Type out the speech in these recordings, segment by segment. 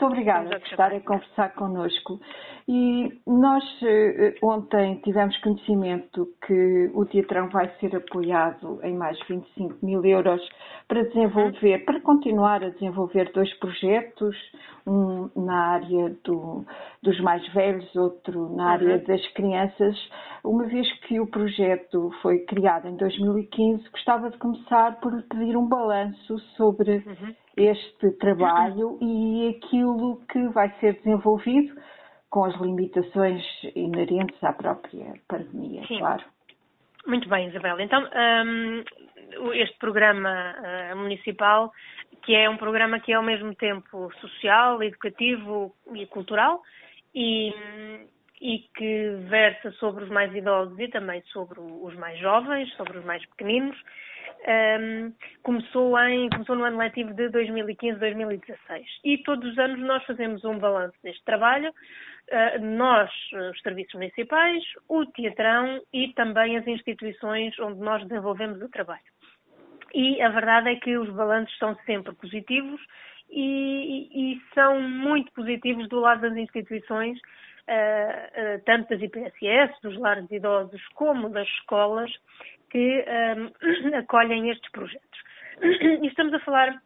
muito obrigada por estar a conversar connosco. E nós eh, ontem tivemos conhecimento que o Teatrão vai ser apoiado em mais 25 mil euros para desenvolver, para continuar a desenvolver dois projetos, um na área do, dos mais velhos, outro na área uhum. das crianças. Uma vez que o projeto foi criado em 2015, gostava de começar por pedir um balanço sobre uhum este trabalho e aquilo que vai ser desenvolvido com as limitações inerentes à própria pandemia, Sim. claro. Muito bem, Isabel. Então, um, este programa uh, municipal, que é um programa que é ao mesmo tempo social, educativo e cultural, e, e que versa sobre os mais idosos e também sobre os mais jovens, sobre os mais pequeninos, um, começou, em, começou no ano letivo de 2015-2016 e todos os anos nós fazemos um balanço deste trabalho, uh, nós, os serviços municipais, o teatrão e também as instituições onde nós desenvolvemos o trabalho. E a verdade é que os balanços são sempre positivos e, e são muito positivos do lado das instituições, tanto das IPSS, dos lares de idosos, como das escolas, que um, acolhem estes projetos. E estamos a falar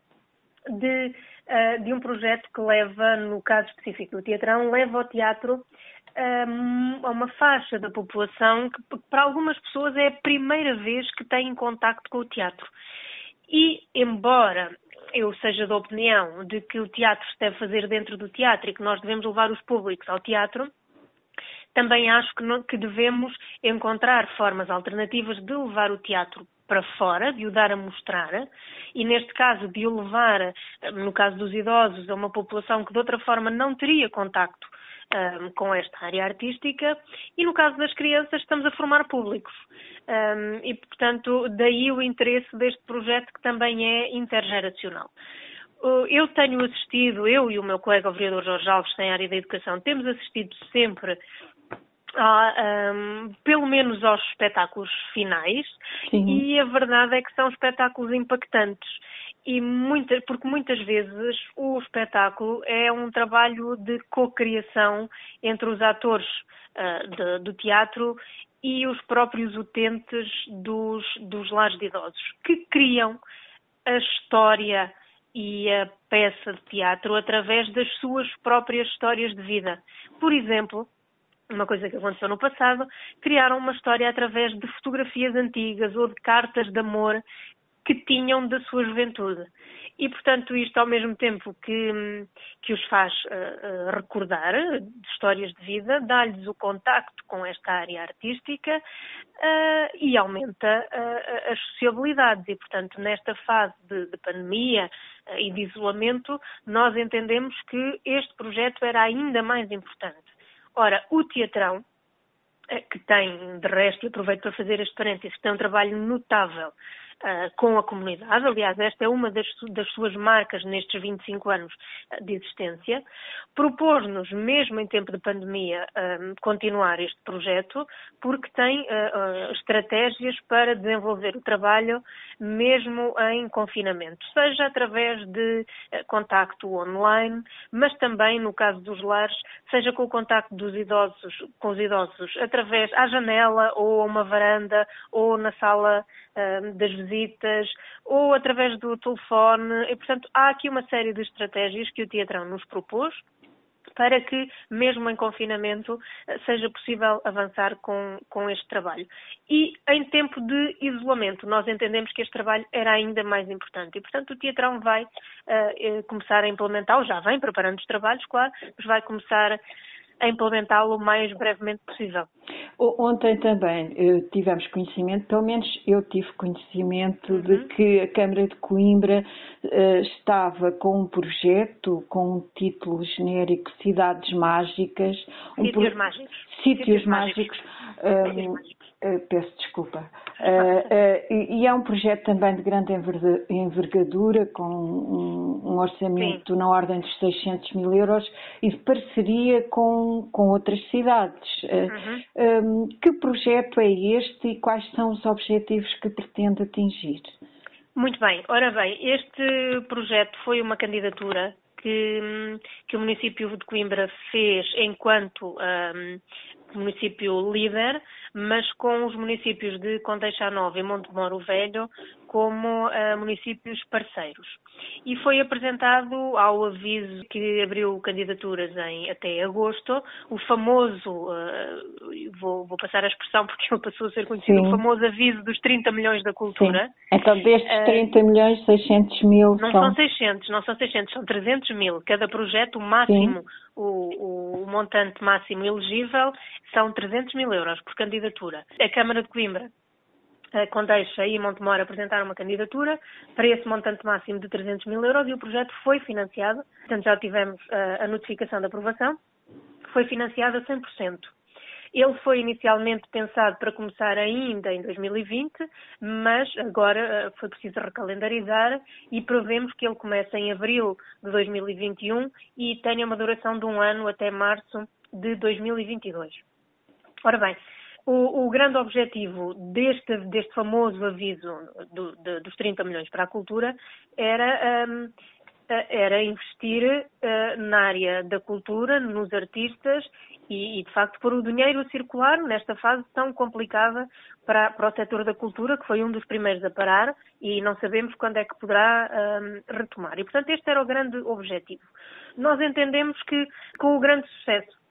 de, uh, de, um projeto que leva, no caso específico do Teatrão, leva ao teatro um, a uma faixa da população que, para algumas pessoas, é a primeira vez que têm contacto com o teatro. E, embora eu seja da opinião de que o teatro se deve fazer dentro do teatro e que nós devemos levar os públicos ao teatro, também acho que, não, que devemos encontrar formas alternativas de levar o teatro para fora, de o dar a mostrar, e neste caso de o levar, no caso dos idosos, a uma população que de outra forma não teria contacto um, com esta área artística, e no caso das crianças estamos a formar públicos. Um, e, portanto, daí o interesse deste projeto que também é intergeracional. Eu tenho assistido, eu e o meu colega o vereador Jorge Alves, tem área da educação, temos assistido sempre um, pelo menos aos espetáculos finais, Sim. e a verdade é que são espetáculos impactantes. E muita, porque muitas vezes o espetáculo é um trabalho de co-criação entre os atores uh, de, do teatro e os próprios utentes dos, dos lares de idosos, que criam a história e a peça de teatro através das suas próprias histórias de vida. Por exemplo, uma coisa que aconteceu no passado, criaram uma história através de fotografias antigas ou de cartas de amor que tinham da sua juventude. E, portanto, isto ao mesmo tempo que, que os faz uh, recordar de histórias de vida, dá-lhes o contacto com esta área artística uh, e aumenta as sociabilidades. E, portanto, nesta fase de, de pandemia e de isolamento, nós entendemos que este projeto era ainda mais importante. Ora, o Teatrão, eh, que tem, de resto, aproveito para fazer este parênteses, que tem um trabalho notável com a comunidade. Aliás, esta é uma das, das, suas marcas nestes 25 anos ah, de existência. Propôs-nos, mesmo em tempo de pandemia, uh, continuar este projeto, porque tem estratégias para desenvolver o trabalho mesmo em confinamento, seja através de contacto online, mas também, no caso dos lares, seja com o contacto dos idosos, com os idosos, através à janela ou a uma varanda ou na sala das visitas ou através do telefone. E, portanto, há aqui uma série de estratégias que o Teatrão nos propôs para que, mesmo em confinamento, seja possível avançar com, com este trabalho. E em tempo de isolamento, nós entendemos que este trabalho era ainda mais importante. E, portanto, o Teatrão vai uh, começar a implementar, ou já vem preparando os trabalhos, claro, mas vai começar a implementá-lo o mais brevemente possível. Ontem também eh, tivemos conhecimento, pelo menos eu tive conhecimento uhum. de que a Câmara de Coimbra uh, estava com um projeto com um título genérico Cidades Mágicas. Um Sítios pro... Mágicos. Sítios, Sítios Mágicos. mágicos. Um, uh, peço desculpa. Uh, e é um projeto também de grande envergadura, com um, um orçamento Sim. na ordem dos 600 mil euros e de parceria com, com outras cidades. Uhum. Um, que projeto é este e quais são os objetivos que pretende atingir? Muito bem. Ora bem, este projeto foi uma candidatura que, que o município de Coimbra fez enquanto um, município líder, mas com os municípios de Condeixa Nova e Montemoro Velho como uh, municípios parceiros. E foi apresentado ao aviso que abriu candidaturas em até agosto, o famoso, uh, vou, vou, passar a expressão porque ele passou a ser conhecido, Sim. o famoso aviso dos 30 milhões da cultura. Sim. Então destes 30 uh, milhões, 600 mil Não são... são 600, não são 600, são 300 mil. Cada projeto, o máximo, o, o montante máximo elegível são 300 mil euros por candidatura. A Câmara de Coimbra Condeixa e Montemor apresentaram uma candidatura para esse montante máximo de 300 mil euros e o projeto foi financiado, portanto já tivemos a notificação de aprovação, foi financiado a 100%. Ele foi inicialmente pensado para começar ainda em 2020, mas agora foi preciso recalendarizar e prevemos que ele comece em abril de 2021 e tenha uma duração de um ano até março de 2022. Ora bem, o, o, grande objetivo deste, deste famoso aviso do, de, dos 30 milhões para a cultura era, um, era investir uh, na área da cultura, nos artistas e, e, de facto, pôr o dinheiro a circular nesta fase tão complicada para, para, o setor da cultura, que foi um dos primeiros a parar e não sabemos quando é que poderá um, retomar. E, portanto, este era o grande objetivo. Nós entendemos que, com o grande sucesso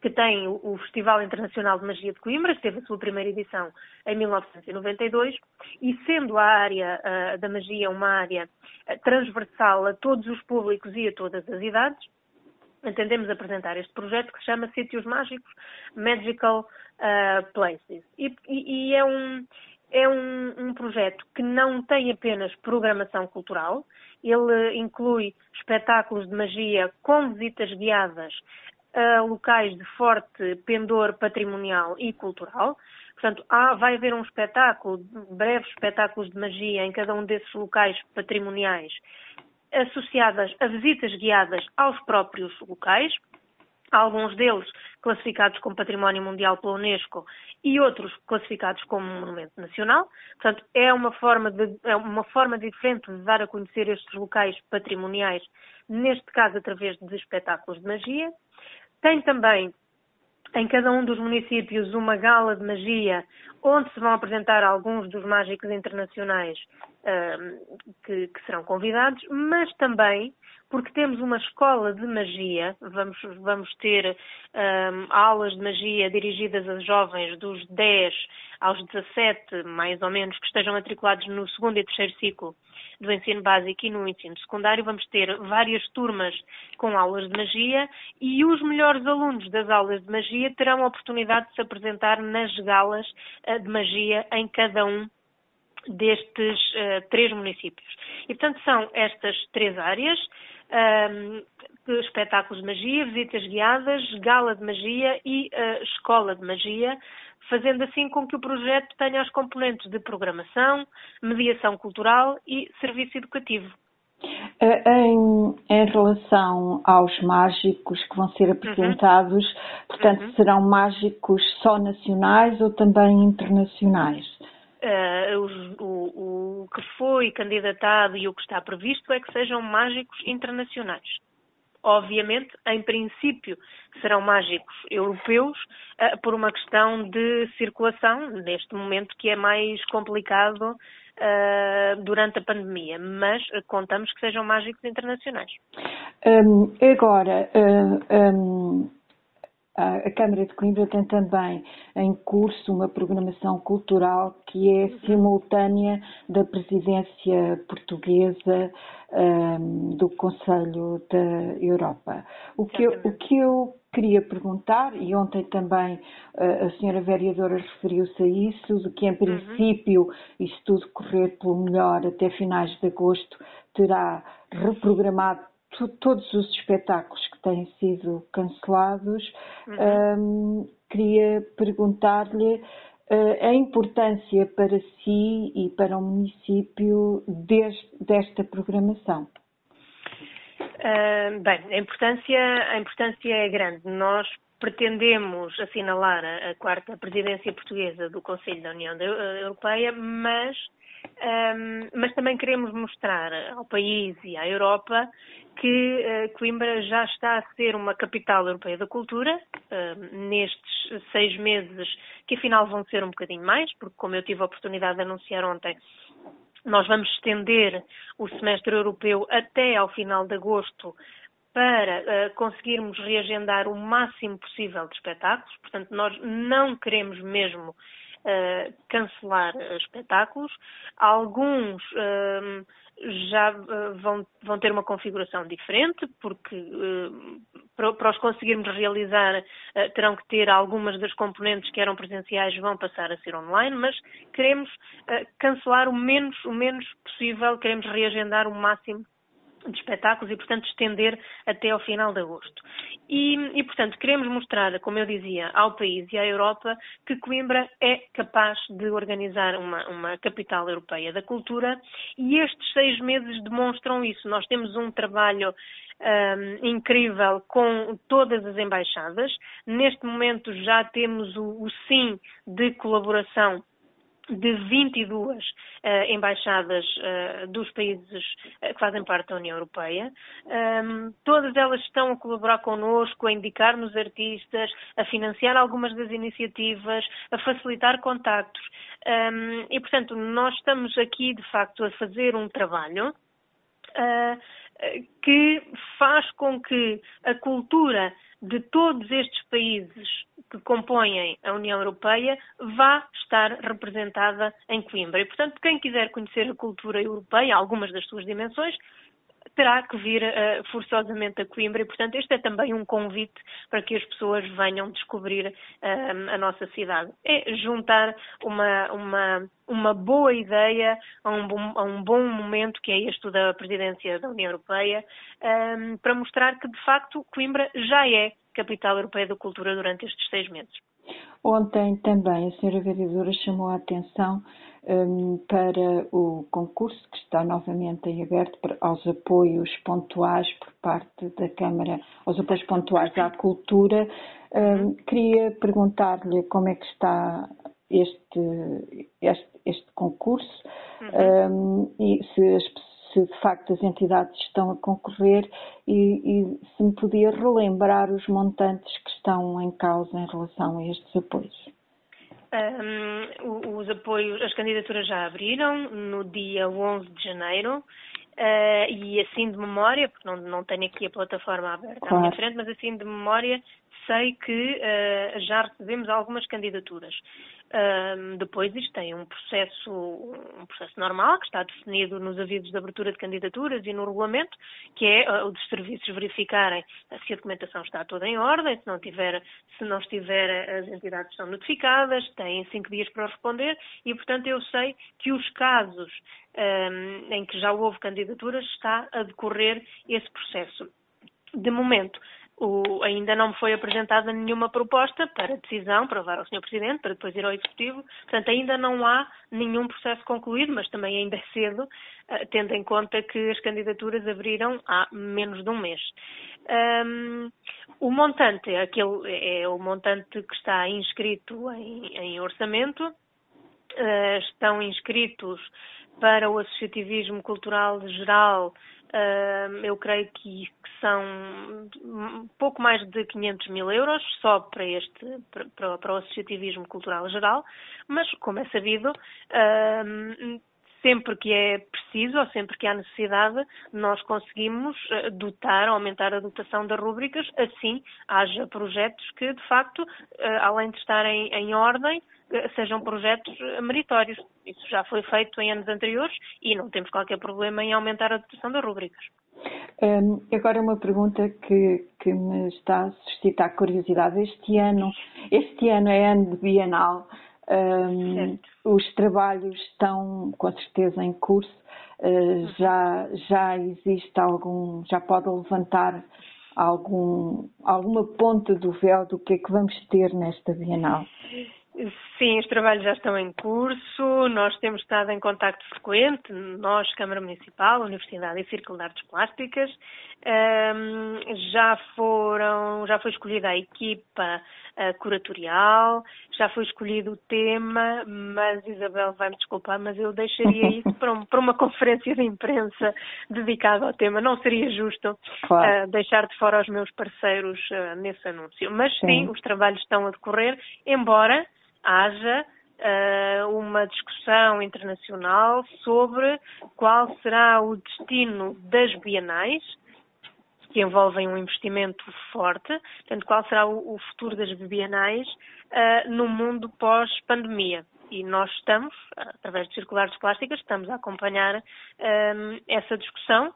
que tem o Festival Internacional de Magia de Coimbra, que teve a sua primeira edição em 1992, e sendo a área uh, da magia uma área uh, transversal a todos os públicos e a todas as idades, entendemos apresentar este projeto que se chama Sítios Mágicos Magical uh, Places. E, e, e, é, um, é um, um projeto que não tem apenas programação cultural, ele inclui espetáculos de magia com visitas guiadas a locais de forte pendor patrimonial e cultural. Portanto, há, vai haver um espetáculo, breves espetáculos de magia em cada um desses locais patrimoniais, associadas a visitas guiadas aos próprios locais, alguns deles classificados como Património Mundial pela Unesco e outros classificados como Monumento Nacional. Portanto, é uma forma, de, é uma forma diferente de dar a conhecer estes locais patrimoniais, neste caso através de espetáculos de magia. Tem também em cada um dos municípios uma gala de magia, onde se vão apresentar alguns dos mágicos internacionais uh, que, que, serão convidados, mas também porque temos uma escola de magia, vamos, vamos ter aulas de magia dirigidas a jovens dos 10 aos 17, mais ou menos, que estejam matriculados no segundo e terceiro ciclo do ensino básico e no ensino secundário. Vamos ter várias turmas com aulas de magia e os melhores alunos das aulas de magia terão a oportunidade de se apresentar nas galas de magia em cada um destes uh, três municípios. E, portanto, são estas três áreas um, espetáculos de magia, visitas guiadas, gala de magia e uh, escola de magia, fazendo assim com que o projeto tenha as componentes de programação, mediação cultural e serviço educativo. Eh, em, em, relação aos mágicos que vão ser apresentados, uhum. portanto, uhum. serão mágicos só nacionais ou também internacionais? Uh, o, o, que foi candidatado e o que está previsto é que sejam mágicos internacionais. Obviamente, em princípio, serão mágicos europeus uh, por uma questão de circulação, neste momento que é mais complicado uh, durante a pandemia, mas contamos que sejam mágicos internacionais. Um, agora, um, a Câmara de Coimbra tem também em curso uma programação cultural que é simultânea da presidência portuguesa um, do Conselho da Europa. O que, eu, o que eu queria perguntar, e ontem também uh, a senhora vereadora referiu-se a isso, de que em uhum. princípio, uhum. isto tudo correr pelo melhor até finais de agosto, terá reprogramado todos os espetáculos que têm sido cancelados, uhum. um, queria perguntar-lhe uh, a importância para si e para o município deste, desta programação. Bem, a importância, a importância é grande. Nós pretendemos assinalar a, quarta presidência portuguesa do Conselho da União Europeia, mas um, mas também queremos mostrar ao país e à Europa que uh, Coimbra já está a ser uma capital europeia da cultura nestes seis meses, que afinal vão ser um bocadinho mais, porque como eu tive a oportunidade de anunciar ontem, nós vamos estender o semestre europeu até ao final de agosto para uh, conseguirmos reagendar o máximo possível de espetáculos. Portanto, nós não queremos mesmo uh, cancelar espetáculos. Alguns uh, já vão, vão, ter uma configuração diferente, porque para, para, os conseguirmos realizar terão que ter algumas das componentes que eram presenciais vão passar a ser online, mas queremos cancelar o menos, o menos possível, queremos reagendar o máximo de espetáculos e, portanto, estender até ao final de agosto. E, e, portanto, queremos mostrar, como eu dizia, ao país e à Europa que Coimbra é capaz de organizar uma, uma capital europeia da cultura e estes seis meses demonstram isso. Nós temos um trabalho um, incrível com todas as embaixadas. Neste momento já temos o, o sim de colaboração de 22 uh, eh, embaixadas uh, dos países uh, que fazem parte da União Europeia. Um, todas elas estão a colaborar connosco, a indicar-nos artistas, a financiar algumas das iniciativas, a facilitar contactos. Um, e, portanto, nós estamos aqui, de facto, a fazer um trabalho que faz com que a cultura de todos estes países que compõem a União Europeia vá estar representada em Coimbra. E, portanto, quem quiser conhecer a cultura europeia, algumas das suas dimensões, terá que vir uh, forçosamente a Coimbra e, portanto, este é também um convite para que as pessoas venham descobrir uh, a nossa cidade. É juntar uma, uma, uma boa ideia a um, bom, a um bom momento, que é este da presidência da União Europeia, um, para mostrar que, de facto, Coimbra já é capital europeia da cultura durante estes seis meses. Ontem também a senhora vereadora chamou a atenção um, para o concurso que está novamente em aberto para, aos apoios pontuais por parte da Câmara, aos apoios pontuais à cultura. Um, queria perguntar-lhe como é que está este, este, este concurso uhum. um, e se, as, se, de facto as entidades estão a concorrer e, e se me podia relembrar os montantes que estão em causa em relação a estes apoios. Um, os apoios, as candidaturas já abriram no dia 11 de janeiro. Uh, e assim de memória, porque não, não tenho aqui a plataforma aberta claro. à minha frente, mas assim de memória sei que uh, já recebemos algumas candidaturas. Depois isto tem um processo, um processo normal que está definido nos avisos de abertura de candidaturas e no regulamento, que é uh, o dos serviços verificarem se a documentação está toda em ordem, se não tiver, se não estiver, as entidades são notificadas, têm cinco dias para responder e, portanto, eu sei que os casos um, em que já houve candidaturas está a decorrer esse processo. De momento, o, ainda não me foi apresentada nenhuma proposta para decisão, para levar ao Sr. Presidente, para depois ir ao Executivo. Portanto, ainda não há nenhum processo concluído, mas também ainda é cedo, uh, tendo em conta que as candidaturas abriram há menos de um mês. Um, o montante, aquele é o montante que está inscrito em, em orçamento. Uh, estão inscritos para o associativismo cultural geral eu creio que, são pouco mais de 500 mil euros só para este para, para o associativismo cultural geral, mas como é sabido sempre que é preciso ou sempre que há necessidade, nós conseguimos eh, dotar, aumentar a dotação das rúbricas, assim haja projetos que, de facto, eh, além de estarem em ordem, sejam projetos meritórios. Isso já foi feito em anos anteriores e não temos qualquer problema em aumentar a dotação das rúbricas. Um, agora uma pergunta que, que me está a suscitar curiosidade. Este ano, este ano é ano de Bienal. Um, os trabalhos estão com certeza em curso. Uh, já, já existe algum, já pode levantar algum, alguma ponta do véu do que é que vamos ter nesta Bienal? Sim, os trabalhos já estão em curso, nós temos estado em contacto frequente, nós, Câmara Municipal, Universidade e Círculo de Artes Plásticas, já foram, já foi escolhida a equipa curatorial, já foi escolhido o tema, mas Isabel vai me desculpar, mas eu deixaria isso para, um, para uma conferência de imprensa dedicada ao tema. Não seria justo claro. uh, deixar de fora os meus parceiros uh, nesse anúncio. Mas sim. sim, os trabalhos estão a decorrer, embora haja uh, uma discussão internacional sobre qual será o destino das bienais, que envolvem um investimento forte, portanto, qual será o, o futuro das bienais uh, no mundo pós-pandemia. E nós estamos, através de circulares plásticas, estamos a acompanhar essa discussão,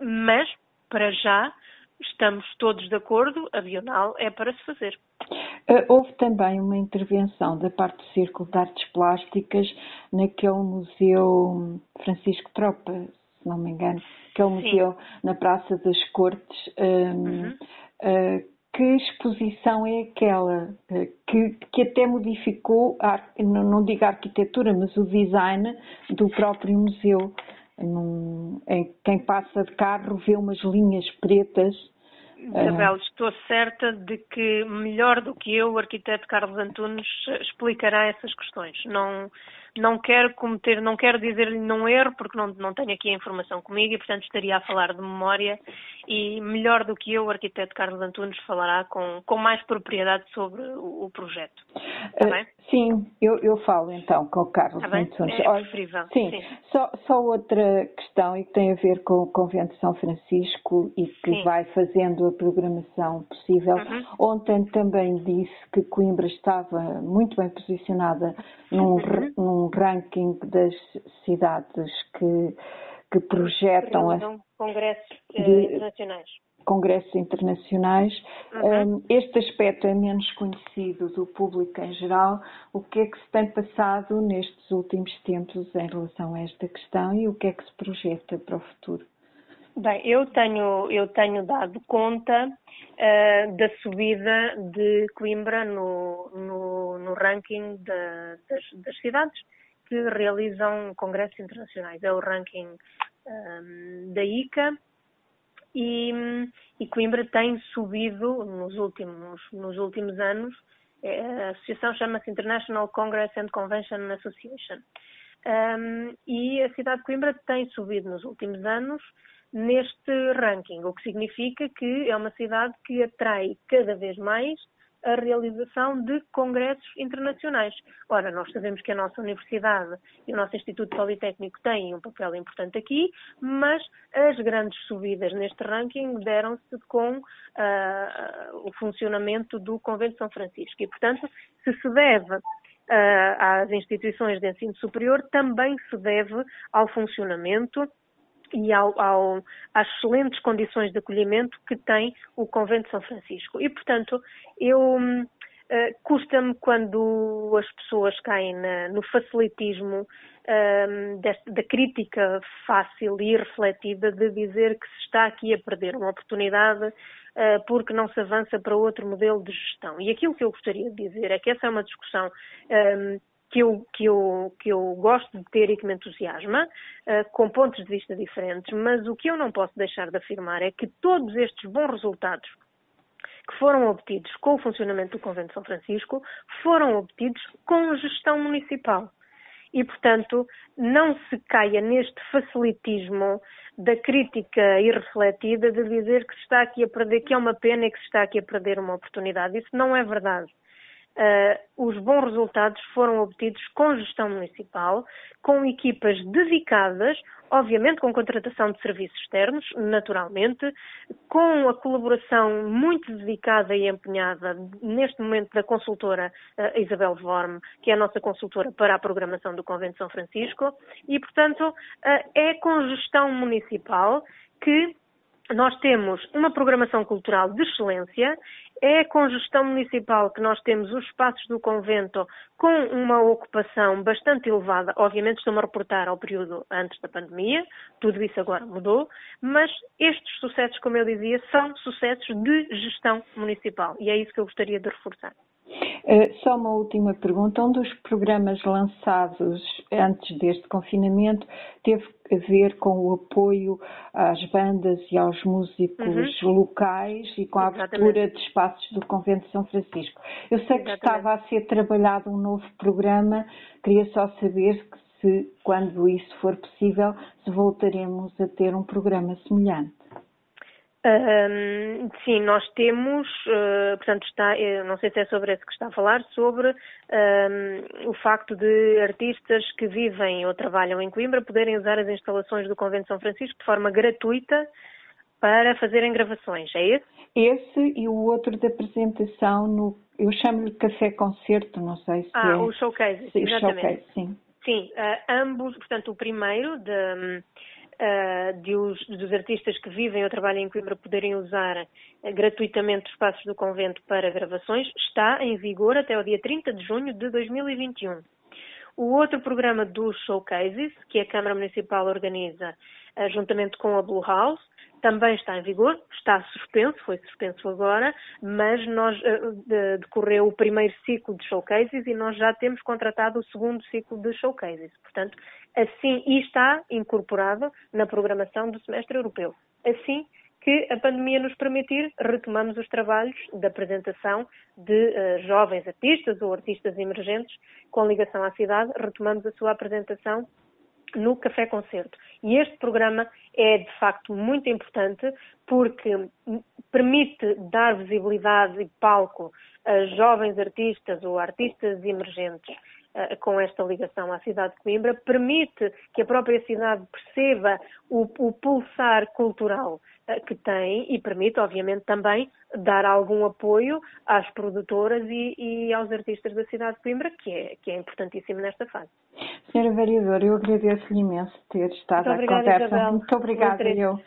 mas, para já, estamos todos de acordo, a Bienal é para se fazer. Eh, houve também uma intervenção da parte do Círculo de Artes Plásticas naquele museu Francisco Tropa, se não me engano, que é o museu na Praça das Cortes. Um, ehm, uhum. uh, que exposição é aquela uh, que, que até modificou, a, não, não digo a arquitetura, mas o design do próprio museu? Num, em quem passa de carro vê umas linhas pretas Isabel, estou certa de que melhor do que eu o arquiteto Carlos Antunes explicará essas questões. Não, não quero cometer, não quero dizer-lhe não erro, porque não, não tenho aqui a informação comigo e, portanto, estaria a falar de memória e melhor do que eu, o arquiteto Carlos Antunes falará com, com mais propriedade sobre o, o projeto. Está uh, bem? Sim, eu, eu falo então com o Carlos Está Antunes. É preferível. Sim, sim. Só, só, outra questão e que tem a ver com o Convento de São Francisco e que sim. vai fazendo a programação possível. Uhum. Ontem também disse que Coimbra estava muito bem posicionada num, uhum. num ranking das cidades que, que projetam... a, congressos eh, internacionais. Congressos internacionais. Uhum. Um, este aspecto é menos conhecido do público em geral. O que é que se tem passado nestes últimos tempos em relação a esta questão e o que é que se projeta para o futuro? Bem, eu tenho, eu tenho dado conta uh, da subida de Coimbra no, no, no ranking de, das, das, cidades que realizam congressos internacionais. É o ranking um, ehm, da ICA e, e, Coimbra tem subido nos últimos, nos últimos anos. É, a associação chama-se International Congress and Convention Association. Um, e a cidade de Coimbra tem subido nos últimos anos neste ranking, o que significa que é uma cidade que atrai cada vez mais a realização de congressos internacionais. Ora, nós sabemos que a nossa universidade e o nosso Instituto Politécnico têm um papel importante aqui, mas as grandes subidas neste ranking deram-se com uh, o funcionamento do Convento de São Francisco. E, portanto, se se deve uh, às instituições de ensino superior, também se deve ao funcionamento e ao, ao, às excelentes condições de acolhimento que tem o Convento de São Francisco. E, portanto, eu uh, custa-me quando as pessoas caem na, no facilitismo deste, da crítica fácil e irrefletida de dizer que se está aqui a perder uma oportunidade uh, porque não se avança para outro modelo de gestão. E aquilo que eu gostaria de dizer é que essa é uma discussão que eu, que eu, que eu gosto de ter e que me entusiasma, uh, com pontos de vista diferentes, mas o que eu não posso deixar de afirmar é que todos estes bons resultados que foram obtidos com o funcionamento do Convento de São Francisco foram obtidos com gestão municipal. E, portanto, não se caia neste facilitismo da crítica irrefletida de dizer que se está aqui a perder, que é uma pena e que se está aqui a perder uma oportunidade. Isso não é verdade. Uh, os bons resultados foram obtidos com gestão municipal, com equipas dedicadas, obviamente com contratação de serviços externos, naturalmente, com a colaboração muito dedicada e empenhada neste momento da consultora uh, Isabel Vorm, que é a nossa consultora para a programação do Convento de São Francisco, e, portanto, uh, é com gestão municipal que nós temos uma programação cultural de excelência, é com gestão municipal que nós temos os espaços do convento com uma ocupação bastante elevada. Obviamente estou-me a reportar ao período antes da pandemia, tudo isso agora mudou, mas estes sucessos, como eu dizia, são sucessos de gestão municipal e é isso que eu gostaria de reforçar. Uh, só uma última pergunta. Um dos programas lançados antes deste confinamento teve a ver com o apoio às bandas e aos músicos uhum. locais e com a Exatamente. abertura de espaços do Convento de São Francisco. Eu sei Exatamente. que estava a ser trabalhado um novo programa, queria só saber se, quando isso for possível, se voltaremos a ter um programa semelhante. Um, sim, nós temos, uh, portanto, está, não sei se é sobre esse que está a falar, sobre um, o facto de artistas que vivem ou trabalham em Coimbra poderem usar as instalações do Convento de São Francisco de forma gratuita para fazerem gravações, é esse? Esse e o outro de apresentação no, eu chamo-lhe café concerto, não sei se ah, é. o showcase, sim, exatamente. Showcase, sim. Sim, uh, ambos, portanto, o primeiro de uh, de os, dos artistas que vivem ou trabalham em Coimbra poderem usar uh, gratuitamente os espaços do convento para gravações, está em vigor até o dia 30 de junho de 2021. O outro programa dos showcases, que a Câmara Municipal organiza uh, juntamente com a Blue House, também está em vigor, está suspenso, foi suspenso agora, mas nós uh, decorreu o primeiro ciclo de showcases e nós já temos contratado o segundo ciclo de showcases. Portanto, assim, e está incorporado na programação do semestre europeu. Assim que a pandemia nos permitir, retomamos os trabalhos de apresentação de uh, jovens artistas ou artistas emergentes com ligação à cidade, retomamos a sua apresentação no Café Concerto. E este programa é de facto muito importante porque permite dar visibilidade e palco a jovens artistas ou artistas emergentes com esta ligação à cidade de Coimbra, permite que a própria cidade perceba o, o pulsar cultural uh, que tem e permite, obviamente, também dar algum apoio às produtoras e, e, aos artistas da cidade de Coimbra, que é, que é importantíssimo nesta fase. Senhora Vereadora, eu agradeço-lhe imenso ter estado Muito à conversa. Isabel. Muito obrigada, eu.